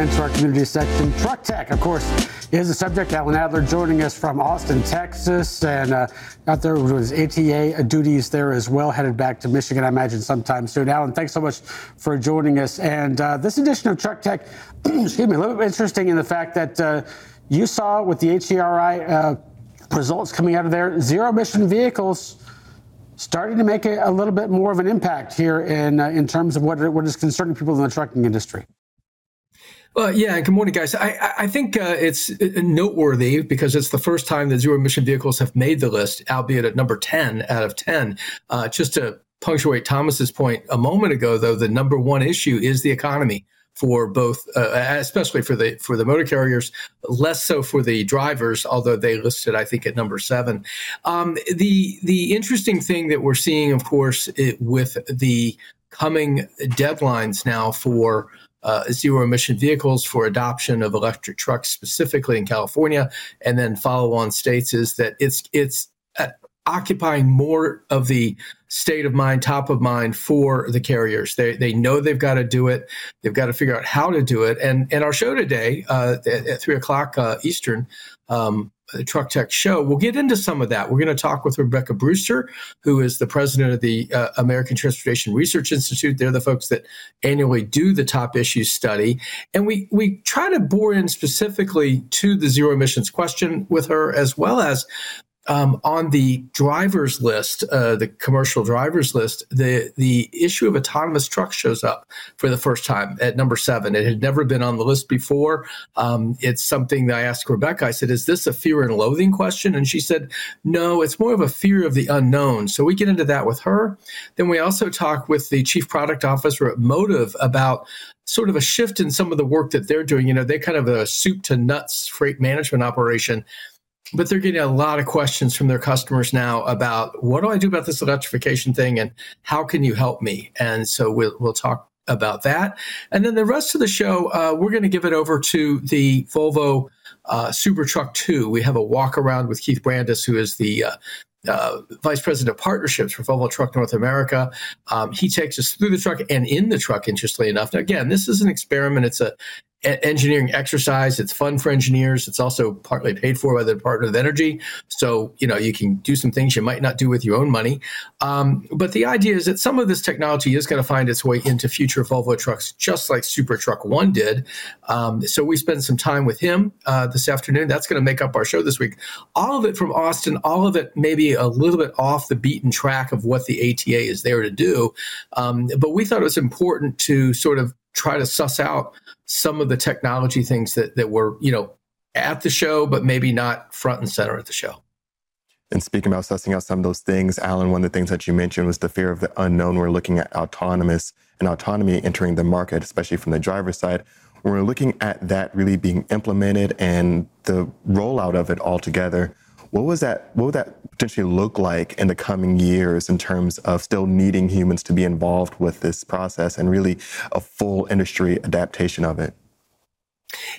into our community section. Truck Tech, of course, is the subject. Alan Adler joining us from Austin, Texas, and uh, out there his ATA duties there as well, headed back to Michigan, I imagine, sometime soon. Alan, thanks so much for joining us. And uh, this edition of Truck Tech, excuse me, a little bit interesting in the fact that uh, you saw with the ATRI uh, results coming out of there, zero emission vehicles starting to make a, a, little bit more of an impact here in uh, in terms of what what is concerning people in the trucking industry. Well, yeah. And good morning, guys. I, I think uh, it's uh, noteworthy because it's the first time that zero emission vehicles have made the list, albeit at number ten out of ten. Uh, just to punctuate Thomas's point a moment ago, though, the number one issue is the economy for both, uh, especially for the for the motor carriers, less so for the drivers, although they listed, I think, at number seven. Um, the the interesting thing that we're seeing, of course, it, with the coming deadlines now for uh, zero emission vehicles for adoption of electric trucks, specifically in California, and then follow on states, is that it's it's uh, occupying more of the state of mind, top of mind for the carriers. They they know they've got to do it. They've got to figure out how to do it. And and our show today uh, at, at, three o'clock uh, Eastern. Um, the Truck Tech Show. We'll get into some of that. We're going to talk with Rebecca Brewster, who is the president of the uh, American Transportation Research Institute. They're the folks that annually do the top issues study, and we we try to bore in specifically to the zero emissions question with her, as well as um, on the drivers list, uh, the commercial drivers list, the the issue of autonomous trucks shows up for the first time at number seven. It had never been on the list before. Um, it's something that I asked Rebecca. I said, "Is this a fear and loathing question?" And she said, "No, it's more of a fear of the unknown." So we get into that with her. Then we also talk with the chief product officer at Motive about sort of a shift in some of the work that they're doing. You know, they're kind of a soup to nuts freight management operation but they're getting a lot of questions from their customers now about what do I do about this electrification thing and how can you help me? And so we'll, we'll talk about that. And then the rest of the show, uh, we're going to give it over to the Volvo uh, Super Truck 2. We have a walk around with Keith Brandis, who is the uh, uh, vice president of partnerships for Volvo Truck North America. Um, he takes us through the truck and in the truck, interestingly enough. Now, again, this is an experiment. It's a engineering exercise. It's fun for engineers. It's also partly paid for by the Department of Energy. So, you know, you can do some things you might not do with your own money. Um, but the idea is that some of this technology is going to find its way into future Volvo trucks, just like Super Truck One did. Um, so we spend some time with him uh, this afternoon. That's going to make up our show this week. All of it from Austin, all of it maybe a little bit off the beaten track of what the ATA is there to do. Um, but we thought it was important to sort of try to suss out some of the technology things that that were you know at the show, but maybe not front and center at the show. And speaking about sussing out some of those things, Alan, one of the things that you mentioned was the fear of the unknown. We're looking at autonomous and autonomy entering the market, especially from the driver's side. We're looking at that really being implemented and the rollout of it altogether. What was that? What would that potentially look like in the coming years in terms of still needing humans to be involved with this process and really a full industry adaptation of it?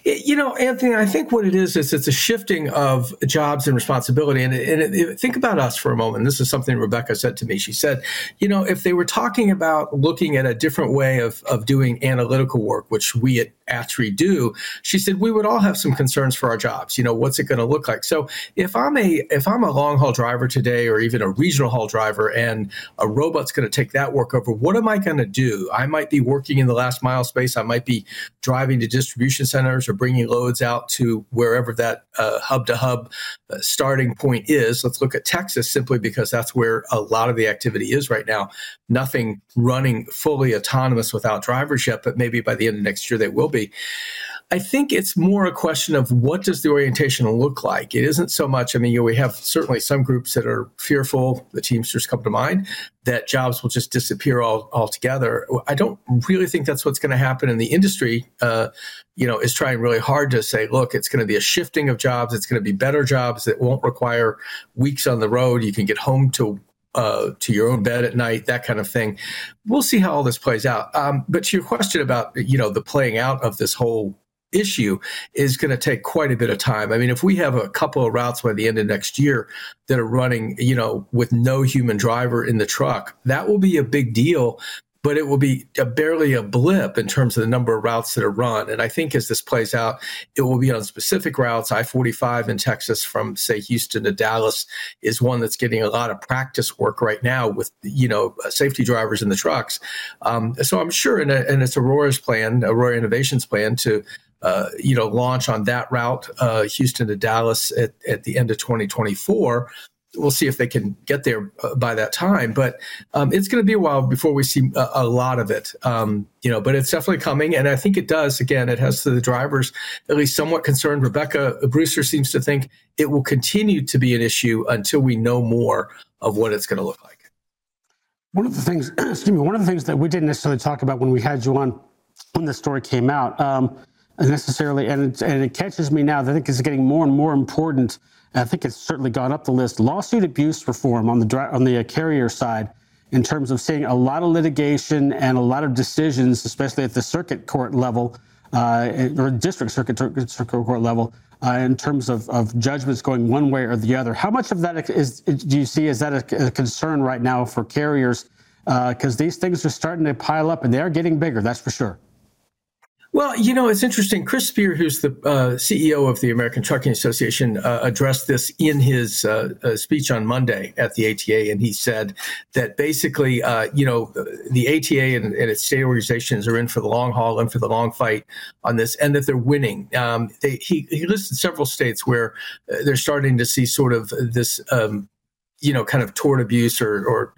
You know, Anthony, I think what it is is it's a shifting of jobs and responsibility. And, it, it, think about us for a moment. This is something Rebecca said to me. She said, you know, if they were talking about looking at a different way of, of doing analytical work, which we at Atri do, she said we would all have some concerns for our jobs. You know, what's it going to look like? So if I'm a if I'm a long haul driver today, or even a regional haul driver, and a robot's going to take that work over, what am I going to do? I might be working in the last mile space. I might be driving to distribution centers or bringing loads out to wherever that hub to hub starting point is. Let's look at Texas simply because that's where a lot of the activity is right now. Nothing running fully autonomous without drivers yet, but maybe by the end of next year they will be. I think it's more a question of what does the orientation look like. It isn't so much. I mean, you know, we have certainly some groups that are fearful. The Teamsters come to mind that jobs will just disappear all altogether. I don't really think that's what's going to happen in the industry. Uh, you know, is trying really hard to say, look, it's going to be a shifting of jobs. It's going to be better jobs that won't require weeks on the road. You can get home to uh, to your own bed at night, that kind of thing. We'll see how all this plays out. Um, but to your question about you know the playing out of this whole issue is going to take quite a bit of time. I mean, if we have a couple of routes by the end of next year that are running, you know, with no human driver in the truck, that will be a big deal but it will be a, barely a blip in terms of the number of routes that are run. And I think as this plays out, it will be on specific routes. I 45 in Texas from, say, Houston to Dallas is one that's getting a lot of practice work right now with, you know, safety drivers in the trucks. Um, so I'm sure, and, and it's Aurora's plan, Aurora Innovations plan to uh, you know, launch on that route, uh, Houston to Dallas at, at the end of 2024 we'll see if they can get there uh, by that time. But um, it's going to be a while before we see a, a lot of it. Um, you know, but it's definitely coming, and I think it does. Again, it has the drivers at least somewhat concerned. Rebecca Brewster seems to think it will continue to be an issue until we know more of what it's going to look like. One of the things, excuse me, one of the things that we didn't necessarily talk about when we had you on when the story came out. Um, necessarily, and it, and it catches me now. I think it's getting more and more important I think it's certainly gone up the list. Lawsuit abuse reform on the on the uh, carrier side, in terms of seeing a lot of litigation and a lot of decisions, especially at the circuit court level uh, or district circuit, circuit court level, uh, in terms of, of judgments going one way or the other. How much of that is do you see? Is that a, a concern right now for carriers? Because uh, these things are starting to pile up and they are getting bigger. That's for sure. Well, you know, it's interesting. Chris Spear, who's the uh, CEO of the American Trucking Association, uh, addressed this in his uh, uh speech on Monday at the ATA, and he said that basically, uh, you know, the ATA and, and, its state organizations are in for the long haul and for the long fight on this, and that they're winning. Um, they, he, he listed several states where uh, they're starting to see sort of this. Um, you know, kind of tort abuse or, or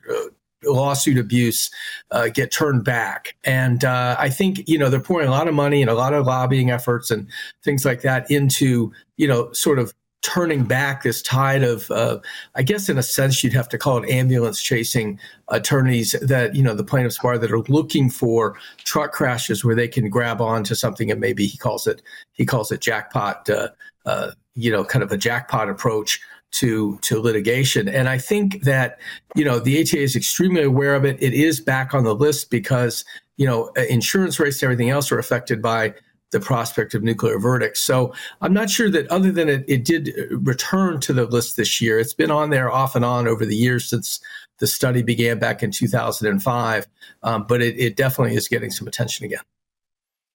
lawsuit abuse uh, get turned back. And uh, I think, you know, they're pouring a lot of money and a lot of lobbying efforts and things like that into, you know, sort of turning back this tide of, uh, I guess, in a sense, you'd have to call it ambulance chasing attorneys that, you know, the plaintiffs bar that are looking for truck crashes where they can grab onto something and maybe he calls it, he calls it jackpot, uh, uh, you know, kind of a jackpot approach to to litigation. And I think that you know the ATA is extremely aware of it. It is back on the list because you know insurance rates and everything else are affected by the prospect of nuclear verdicts. So I'm not sure that other than it, it did return to the list this year. It's been on there off and on over the years since the study began back in 2005, um, but it, it definitely is getting some attention again.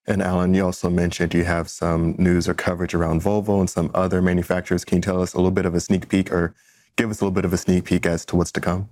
And Alan, you also mentioned you have some news or coverage around Volvo and some other manufacturers. Can you tell us a little bit of a sneak peek or give us a little bit of a sneak peek as to what's to come?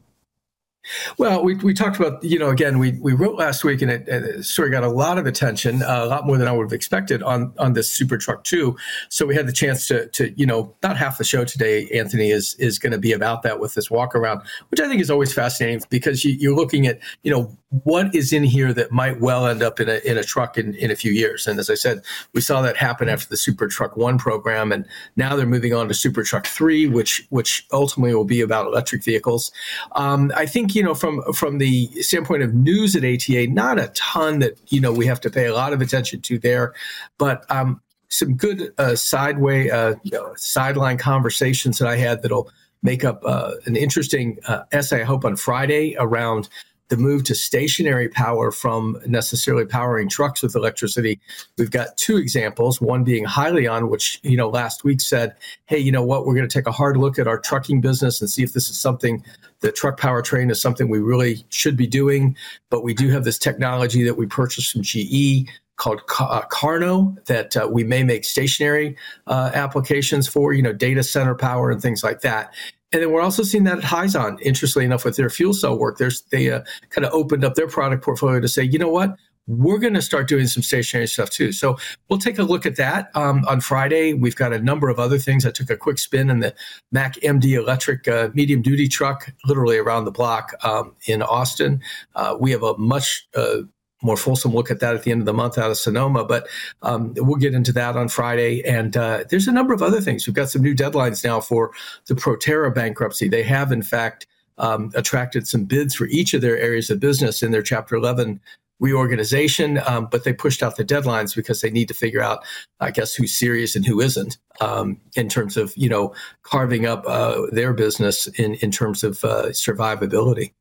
Well, we, we talked about, you know, again, we, we wrote last week and it, it sort of got a lot of attention, uh, a lot more than I would have expected on, on this Super Truck 2. So we had the chance to, to, you know, about half the show today, Anthony, is is going to be about that with this walk around, which I think is always fascinating because you, you're looking at, you know, what is in here that might well end up in a, in a truck in, in a few years. And as I said, we saw that happen after the Super Truck 1 program. And now they're moving on to Super Truck 3, which, which ultimately will be about electric vehicles. Um, I think, you know, from, from the standpoint of news at ATA, not a ton that, you know, we have to pay a lot of attention to there. But um, some good uh, sideway, uh, you know, sideline conversations that I had that'll make up uh, an interesting uh, essay, I hope, on Friday around the move to stationary power from necessarily powering trucks with electricity. We've got two examples, one being Hyliion, which, you know, last week said, hey, you know what, we're going to take a hard look at our trucking business and see if this is something, the truck powertrain is something we really should be doing. But we do have this technology that we purchased from GE called uh, KARNO that uh, we may make stationary uh, applications for, you know, data center power and things like that. And then we're also seeing that at Hyzon, interestingly enough, with their fuel cell work. There's, they uh, kind of opened up their product portfolio to say, you know what? We're going to start doing some stationary stuff too. So we'll take a look at that um, on Friday. We've got a number of other things. I took a quick spin in the Mack MD electric uh, medium duty truck, literally around the block um, in Austin. Uh, we have a much uh, more fulsome look at that at the end of the month out of Sonoma. But um, we'll get into that on Friday. And uh, there's a number of other things. We've got some new deadlines now for the Proterra bankruptcy. They have, in fact, um, attracted some bids for each of their areas of business in their Chapter 11 reorganization, um, but they pushed out the deadlines because they need to figure out, I guess, who's serious and who isn't um, in terms of you know carving up uh, their business in in terms of uh, survivability.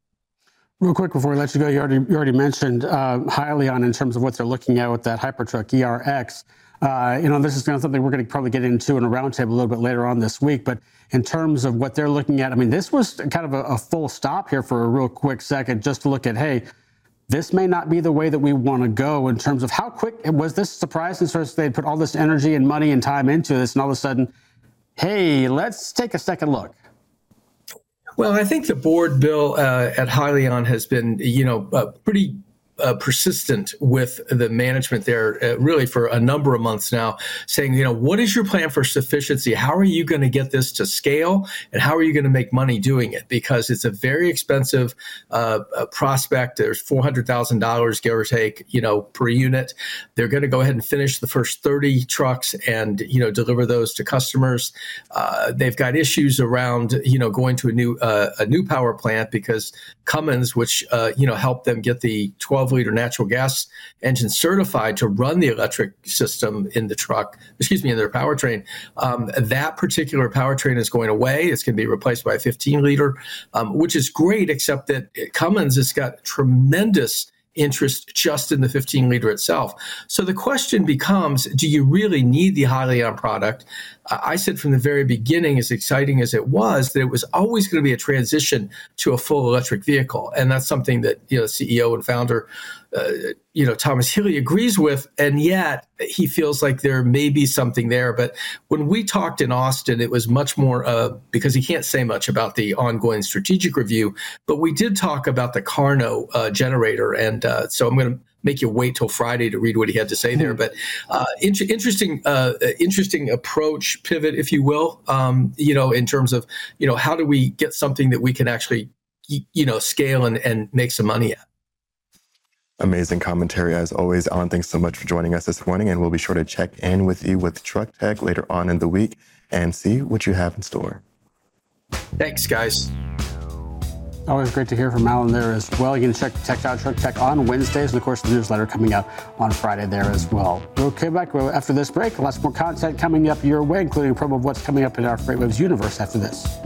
Real quick before we let you go, you already, you already mentioned uh, Hyliion in terms of what they're looking at with that Hypertruck ERX. Uh, you know, this is kind of something we're going to probably get into in a roundtable a little bit later on this week. But in terms of what they're looking at, I mean, this was kind of a, full stop here for a real quick second just to look at, hey, this may not be the way that we want to go in terms of how quick was this surprise and sort of they put all this energy and money and time into this and all of a sudden hey let's take a second look well i think the board bill uh, at hyliion has been you know uh, pretty uh, persistent with the management there uh, really for a number of months now, saying, you know, what is your plan for sufficiency? How are you going to get this to scale? And how are you going to make money doing it? Because it's a very expensive uh, prospect. There's $400,000, give or take, you know, per unit. They're going to go ahead and finish the first 30 trucks and, you know, deliver those to customers. Uh, they've got issues around, you know, going to a new, uh, a new power plant because Cummins, which, uh, you know, helped them get the 12 12 liter natural gas engine certified to run the electric system in the truck, excuse me, in their powertrain. Um, that particular powertrain is going away. It's going to be replaced by a 15 liter, um, which is great, except that Cummins has got tremendous interest just in the 15 liter itself. So the question becomes do you really need the Hyliion product? I said from the very beginning, as exciting as it was, that it was always going to be a transition to a full electric vehicle. And that's something that, you know, CEO and founder uh, you know Thomas Healy agrees with, and yet he feels like there may be something there. But when we talked in Austin, it was much more uh, because he can't say much about the ongoing strategic review. But we did talk about the KARNO uh, generator, and uh, so I'm going to make you wait till Friday to read what he had to say there. Hmm. But uh, in- interesting, uh, interesting approach pivot, if you will. Um, you know, in terms of you know how do we get something that we can actually you know scale and, and make some money at. Amazing commentary as always. Alan, thanks so much for joining us this morning, and we'll be sure to check in with you with Truck Tech later on in the week and see what you have in store. Thanks, guys. Always great to hear from Alan there as well. You can check Tech Out Truck Tech on Wednesdays, and of course, the newsletter coming out on Friday there as well. We'll come back after this break. Lots more content coming up your way, including a promo of what's coming up in our FreightWaves universe after this.